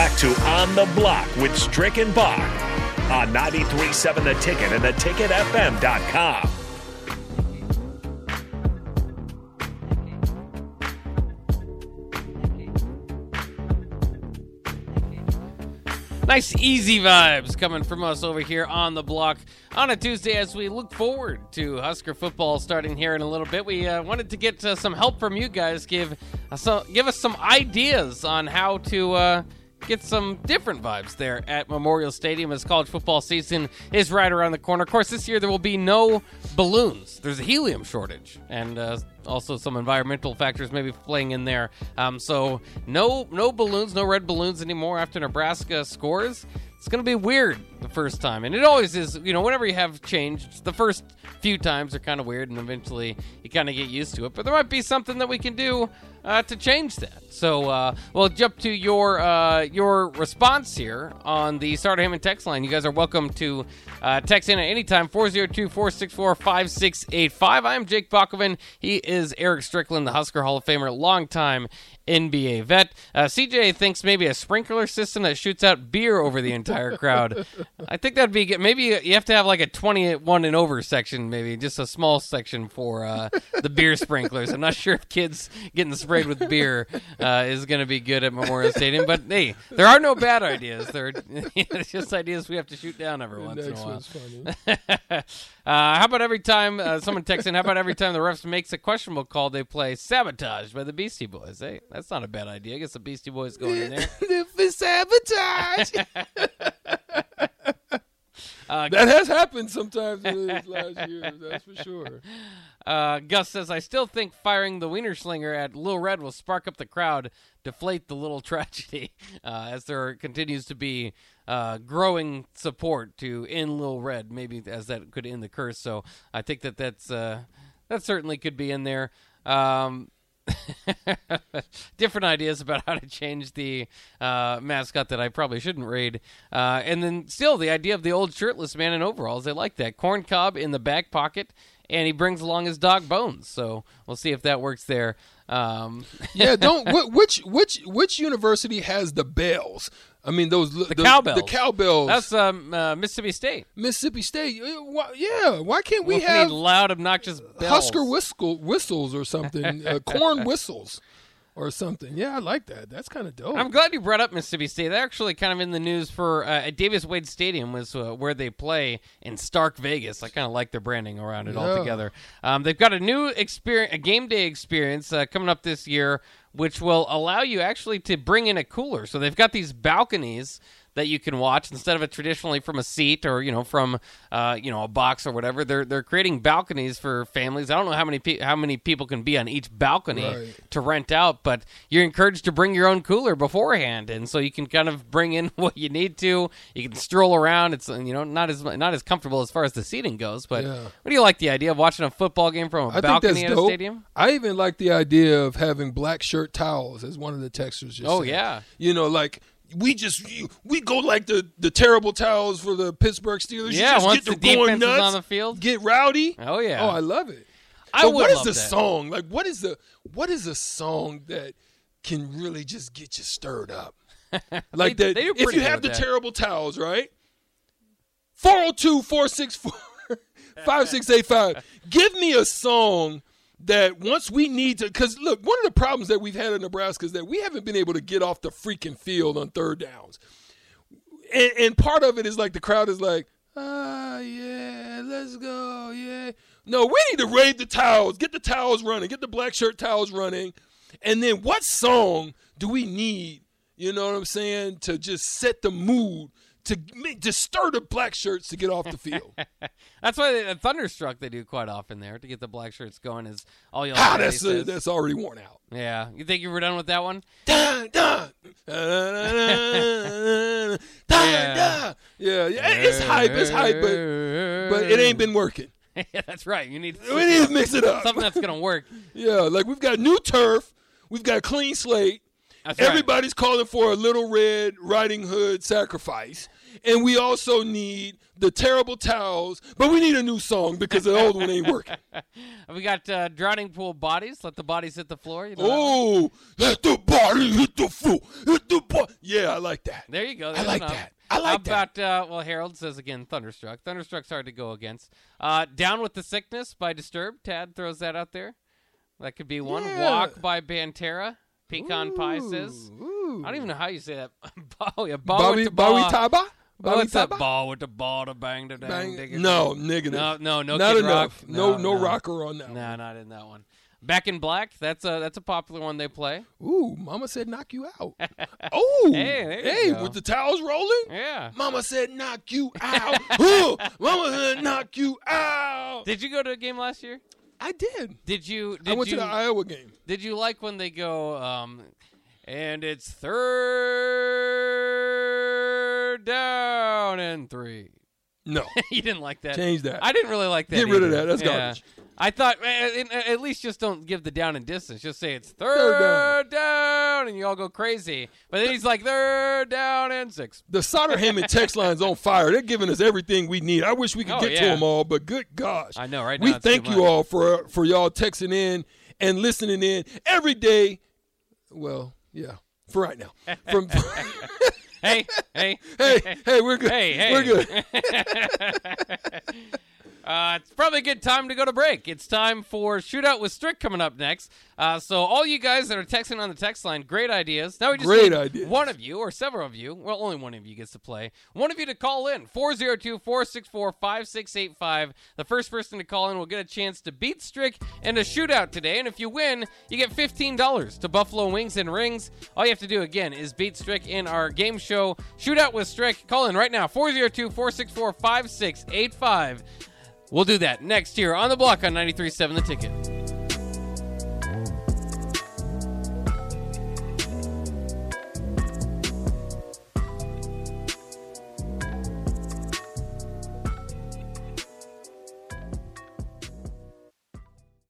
back to On the Block with Strick and Bach on 93.7 The Ticket and theticketfm.com. Nice, easy vibes coming from us over here on the block on a Tuesday as we look forward to Husker football starting here in a little bit. We uh, wanted to get uh, some help from you guys, give uh, so, give us some ideas on how to uh, get some different vibes there at Memorial Stadium as college football season is right around the corner. Of course, this year there will be no balloons. There's a helium shortage, and uh, also some environmental factors maybe playing in there. Um, so no no balloons, no red balloons anymore after Nebraska scores. It's going to be weird the first time, and it always is. You know, whenever you have change, the first few times are kind of weird, and eventually you kind of get used to it. But there might be something that we can do uh, to change that. So uh, we'll jump to your uh, your response here on the Starter Hammond text line. You guys are welcome to uh, text in at any time 402-464-5685. I am Jake Bakoven. He is Eric Strickland, the Husker Hall of Famer, longtime NBA vet. Uh, CJ thinks maybe a sprinkler system that shoots out beer over the entire crowd. I think that'd be good. Maybe you have to have like a 21 and over section, maybe just a small section for uh, the beer sprinklers. I'm not sure if kids getting sprayed with beer uh, is going to be good at Memorial Stadium, but hey, there are no bad ideas. There, it's just ideas we have to shoot down every once in a while. Uh, how about every time uh, someone texts in? How about every time the refs makes a questionable call, they play "Sabotage" by the Beastie Boys? Hey, that's not a bad idea. I guess the Beastie Boys going in there. for sabotage. Uh, that has happened sometimes in these last years, that's for sure. Uh, Gus says, I still think firing the Wiener Slinger at Lil Red will spark up the crowd, deflate the little tragedy, uh, as there continues to be uh, growing support to end Lil Red, maybe as that could end the curse. So I think that that's, uh, that certainly could be in there. Um, different ideas about how to change the uh, mascot that I probably shouldn't read. Uh, and then still the idea of the old shirtless man in overalls. I like that. Corn cob in the back pocket, and he brings along his dog Bones. So we'll see if that works there. Um, yeah, don't. Which which which university has the bells? I mean, those the, the cowbells. The cowbells. That's um, uh, Mississippi State. Mississippi State. Why, yeah. Why can't we We'll have need loud, obnoxious bells. Husker whistle, whistles or something? uh, corn whistles or something. Yeah, I like that. That's kind of dope. I'm glad you brought up Mississippi State. They're actually kind of in the news for uh, at Davis Wade Stadium was uh, where they play in Stark Vegas. I kind of like their branding around it Yeah. altogether. Um, they've got a new experience, a game day experience uh, coming up this year, which will allow you actually to bring in a cooler. So they've got these balconies that you can watch instead of it traditionally from a seat or you know from uh, you know a box or whatever. They're they're creating balconies for families. I don't know how many pe- how many people can be on each balcony Right. to rent out, but you're encouraged to bring your own cooler beforehand, and so you can kind of bring in what you need to. You can stroll around. It's you know not as not as comfortable as far as the seating goes, but Yeah. what do you like the idea of watching a football game from a I balcony at a stadium? I even like the idea of having black shirt towels, as one of the texters just Oh said. yeah, You know, like we just we go like the the terrible towels for the Pittsburgh Steelers. Yeah. just Once get the going defense is on the field, get rowdy. oh yeah. Oh, I love it. I But what is the that. song? Like what is the what is a song that can really just get you stirred up? Like They- that they if you have the that. terrible towels, right? 402-464-5685. Give me a song that once we need to cuz look, one of the problems that we've had in Nebraska is that we haven't been able to get off the freaking field on third downs. And, and part of it is like the crowd is like, ah, yeah, let's go, yeah. No, we need to raid the towels, get the towels running, get the black shirt towels running, and then what song do we need? You know what I'm saying to just set the mood to to stir the black shirts to get off the field. That's why they, Thunderstruck they do quite often there to get the black shirts going. Is all you'll ah, that's uh, that's already worn out. yeah. You think you were done with that one? Dun, dun. Dun, Yeah. dun. Yeah, yeah, it's hype, it's hype, but but it ain't been working. yeah, that's right. You need We need to mix it up. something that's gonna work. Yeah, like we've got new turf, we've got a clean slate. That's right. Everybody's calling for a little red riding hood sacrifice, and we also need the terrible towels, but we need a new song because the old one ain't working. We got uh, drowning pool bodies. Let the bodies hit the floor. You know? Oh, let the body hit the floor. Hit the bo- Yeah, I like that. There you go. I like enough. that. I like How about, uh, well, Harold says again, Thunderstruck. Thunderstruck's hard to go against. Uh, Down with the Sickness by Disturbed. Tad throws that out there. That could be one. Yeah. Walk by Pantera. Pecan Pie says. I don't even know how you say that. Bow, yeah, bow Bobby, with the Bobby ball. Taba? Oh, Bobby what's that? Ball with the ball to bang the dang. Bang- No, negative. No, no, no. Not enough. Rock. No, no, rocker on that one. Not in that one. Back in Black. That's a that's a popular one they play. Ooh, Mama said knock you out. oh, Hey, hey, with the towels rolling. Yeah. Mama said knock you out. Ooh, Mama said knock you out. Did you go to a game last year? I did. Did you? Did I went you, to the Iowa game. Did you like when they go, um, and it's third down and three? No, you didn't like that. change that. I didn't really like that. Get rid of that. That's Yeah. garbage. I thought eh, eh, at least just don't give the down and distance. Just say it's Third third, down. and you all go crazy. But then he's like third down and six. the Solder Heyman text line's on fire. They're giving us everything we need. I wish we could Oh, get to them all, but good gosh. I know, right We now too thank you all for for y'all texting in and listening in every day. Well, yeah, for right now. From Hey, hey, hey, hey, we're good. Hey, hey. We're good. Uh, it's probably a good time to go to break. It's time for Shootout with Strick coming up next. Uh, so, all you guys that are texting on the text line, great ideas. Now we just Great need ideas. one of you or several of you. Well, only one of you gets to play. One of you to call in 402 464 5685. The first person to call in will get a chance to beat Strick in a shootout today. And if you win, you get $15 to Buffalo Wings and Rings. All you have to do again is beat Strick in our game show Shootout with Strick. Call in right now 402 464 5685. We'll do that next here on the block on 93.7 The Ticket.